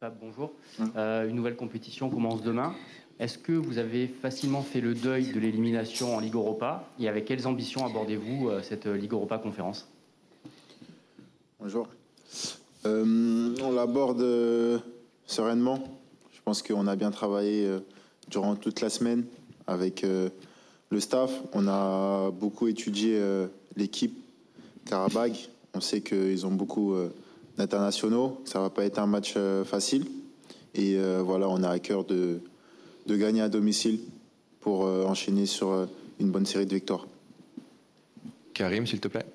Pape, bonjour. Euh, une nouvelle compétition commence demain. Est-ce que vous avez facilement fait le deuil de l'élimination en Ligue Europa et avec quelles ambitions abordez-vous euh, cette Ligue Europa conférence? Bonjour. Euh, on l'aborde sereinement. Je pense qu'on a bien travaillé durant toute la semaine avec le staff. On a beaucoup étudié l'équipe Karabag. On sait qu'ils ont beaucoup internationaux. Ça va pas être un match euh, facile. Et euh, voilà, on a à cœur de, de gagner à domicile pour euh, enchaîner sur une bonne série de victoires. Karim, s'il te plaît.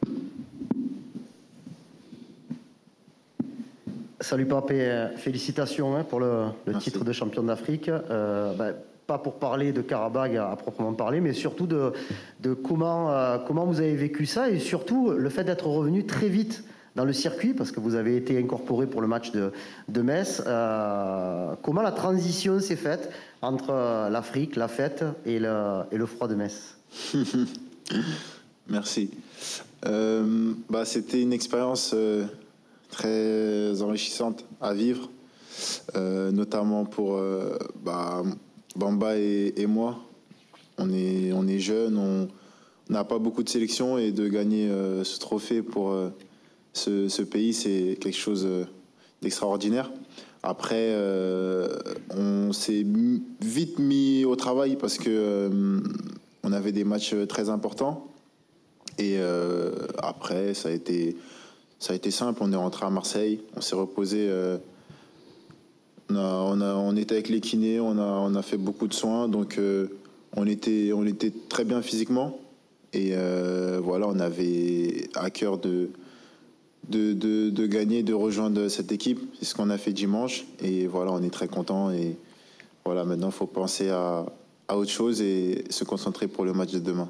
Salut Papé, félicitations hein, pour le, titre de champion d'Afrique. Ben, pas pour parler de Karabag à, proprement parler, mais surtout de, de comment, comment vous avez vécu ça et surtout le fait d'être revenu très vite dans le circuit, parce que vous avez été incorporé pour le match de, de Metz. Euh, comment la transition s'est faite entre euh, l'Afrique, la fête et le, et le froid de Metz? Merci. Euh, bah, C'était une expérience très enrichissante à vivre, notamment pour bah, Bamba et, moi. On est, on est jeunes, on n'a pas beaucoup de sélections et de gagner ce trophée pour ce, pays, c'est quelque chose euh, d'extraordinaire. Après, euh, on s'est vite mis au travail parce que euh, on avait des matchs très importants. Et après, ça a été ça a été simple. On est rentré à Marseille, on s'est reposé. on, a, on, était avec les kinés, on a, on a fait beaucoup de soins, donc on était on était très bien physiquement. Et voilà, on avait à cœur de de, de, gagner, de rejoindre cette équipe. C'est ce qu'on a fait dimanche. Et voilà, on est très content. Et voilà, maintenant, il faut penser à, à, autre chose et se concentrer pour le match de demain.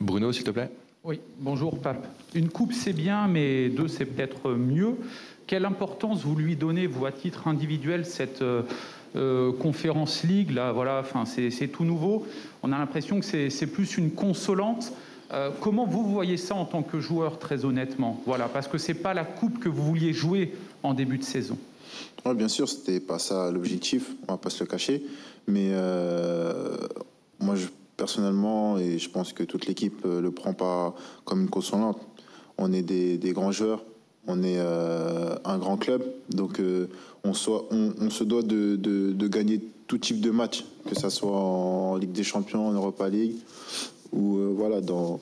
Bruno, s'il te plaît. Oui, bonjour Pape. Une coupe, c'est bien, mais deux, c'est peut-être mieux. Quelle importance vous lui donnez, vous, à titre individuel, cette euh, euh, conférence League Là, voilà, enfin, c'est tout nouveau. On a l'impression que c'est plus une consolante. Euh, comment vous voyez ça en tant que joueur, très honnêtement? Voilà, parce que c'est pas la coupe que vous vouliez jouer en début de saison. Bien sûr, c'était pas ça l'objectif. On va pas se le cacher, mais euh, moi, personnellement, et je pense que toute l'équipe euh, le prend pas comme une consolante. On est des, grands joueurs, on est un grand club, donc on, se doit de, de, gagner tout type de match, que ce soit en Ligue des Champions, en Europa League ou euh, voilà, dans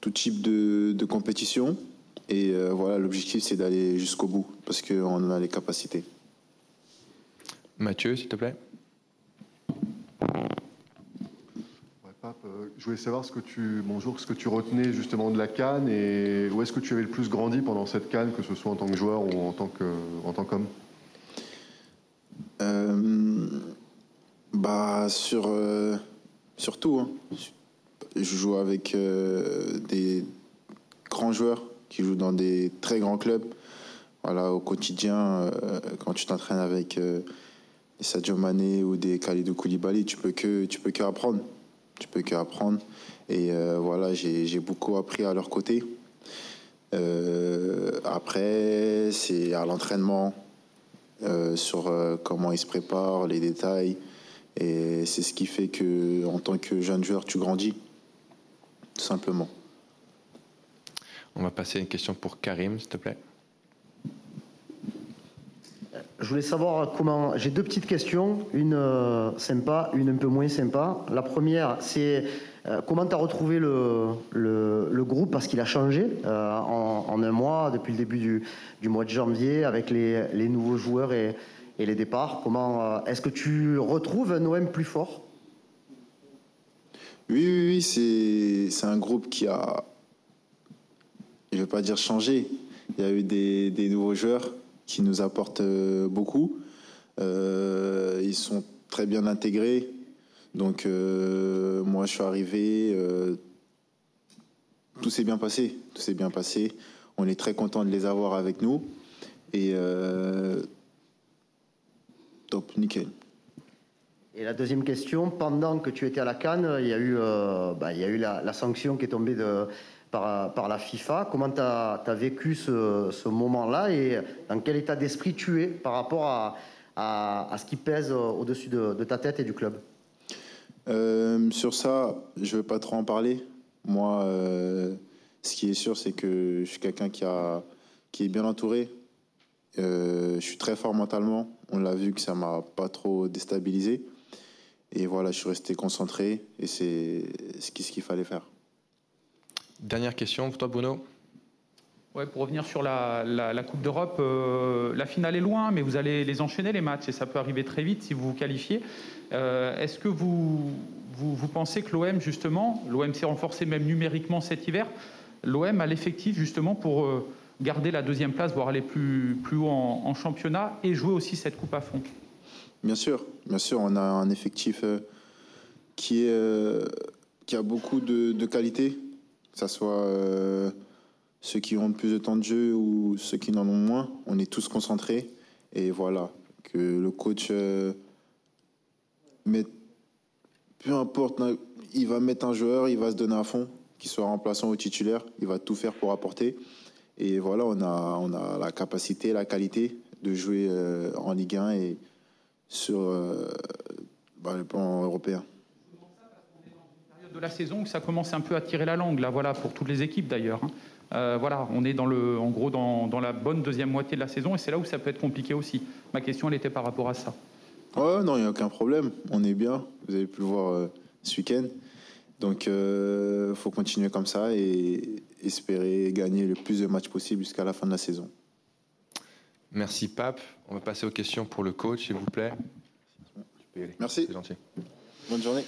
tout type de, compétition. Et euh, voilà, l'objectif, c'est d'aller jusqu'au bout, parce qu'on en a les capacités. Mathieu, s'il te plaît. Euh, je voulais savoir ce que tu, bonjour, ce que tu retenais justement de la Cannes et où est-ce que tu avais le plus grandi pendant cette Cannes, que ce soit en tant que joueur ou en tant que, en tant qu'homme? bah sur, surtout, hein je joue avec euh, des grands joueurs qui jouent dans des très grands clubs. Voilà, au quotidien, euh, quand tu t'entraînes avec euh, des Sadio Mané ou des Khalidou Koulibaly, tu peux que tu peux que apprendre. Tu peux que apprendre. Et voilà, j'ai beaucoup appris à leur côté. après, c'est à l'entraînement, sur comment ils se préparent, les détails. Et c'est ce qui fait que, en tant que jeune joueur, tu grandis tout simplement. On va passer à une question pour Karim, s'il te plaît. Je voulais savoir comment. J'ai deux petites questions, une euh, sympa, une un peu moins sympa. La première, c'est euh, comment tu as retrouvé le, le, groupe parce qu'il a changé euh, en, un mois, depuis le début du, du mois de janvier, avec les, les nouveaux joueurs et, et, les départs? Comment est-ce que tu retrouves un OM plus fort? Oui, oui, oui c'est un groupe qui a, je ne vais pas dire changé, il y a eu des, des nouveaux joueurs qui nous apportent euh, beaucoup. Euh, ils sont très bien intégrés. Donc euh, moi je suis arrivé, tout s'est bien passé, tout s'est bien passé. On est très content de les avoir avec nous et top, nickel. Et la deuxième question, pendant que tu étais à la Cannes, il y a eu, euh, bah, il y a eu la, sanction qui est tombée par, la FIFA. Comment tu as, vécu ce, moment-là et dans quel état d'esprit tu es par rapport à, ce qui pèse au-dessus de, ta tête et du club? Euh, Sur ça, je ne veux pas trop en parler. Moi, euh, ce qui est sûr, c'est que je suis quelqu'un qui, est bien entouré. Euh, je suis très fort mentalement. On l'a vu que ça m'a pas trop déstabilisé. Et voilà, je suis resté concentré et c'est ce qu'il fallait faire. Dernière question pour toi, Bruno. Ouais, pour revenir sur la, la, Coupe d'Europe, euh, la finale est loin, mais vous allez les enchaîner les matchs et ça peut arriver très vite si vous vous qualifiez. Euh, est-ce que vous, vous, vous, pensez que l'OM, justement, l'OM s'est renforcé même numériquement cet hiver, l'OM a l'effectif justement pour euh, garder la deuxième place, voire aller plus, plus haut en, en, championnat et jouer aussi cette Coupe à fond? Bien sûr, bien sûr, on a un effectif qui, est, qui a beaucoup de, de qualité, que ce soit ceux qui ont plus de temps de jeu ou ceux qui n'en ont moins, on est tous concentrés. Et voilà, que le coach euh, peu importe, il va mettre un joueur, il va se donner à fond, qu'il soit remplaçant ou titulaire, il va tout faire pour apporter. Et voilà, on a, la capacité, la qualité de jouer euh, en Ligue 1 et sur euh, bah, le plan européen de la saison que ça commence un peu à tirer la langue, là, voilà, pour toutes les équipes d'ailleurs. Hein. Euh, voilà, on est dans le, en gros dans, dans, la bonne deuxième moitié de la saison et c'est là où ça peut être compliqué aussi. Ma question, elle était par rapport à ça. Ouais, non, il n'y a aucun problème. On est bien. Vous avez pu le voir euh, ce week-end. Donc, il euh, faut continuer comme ça et espérer gagner le plus de matchs possible jusqu'à la fin de la saison. Merci, Pape. On va passer aux questions pour le coach, s'il vous plaît. Merci. C'est gentil. Bonne journée.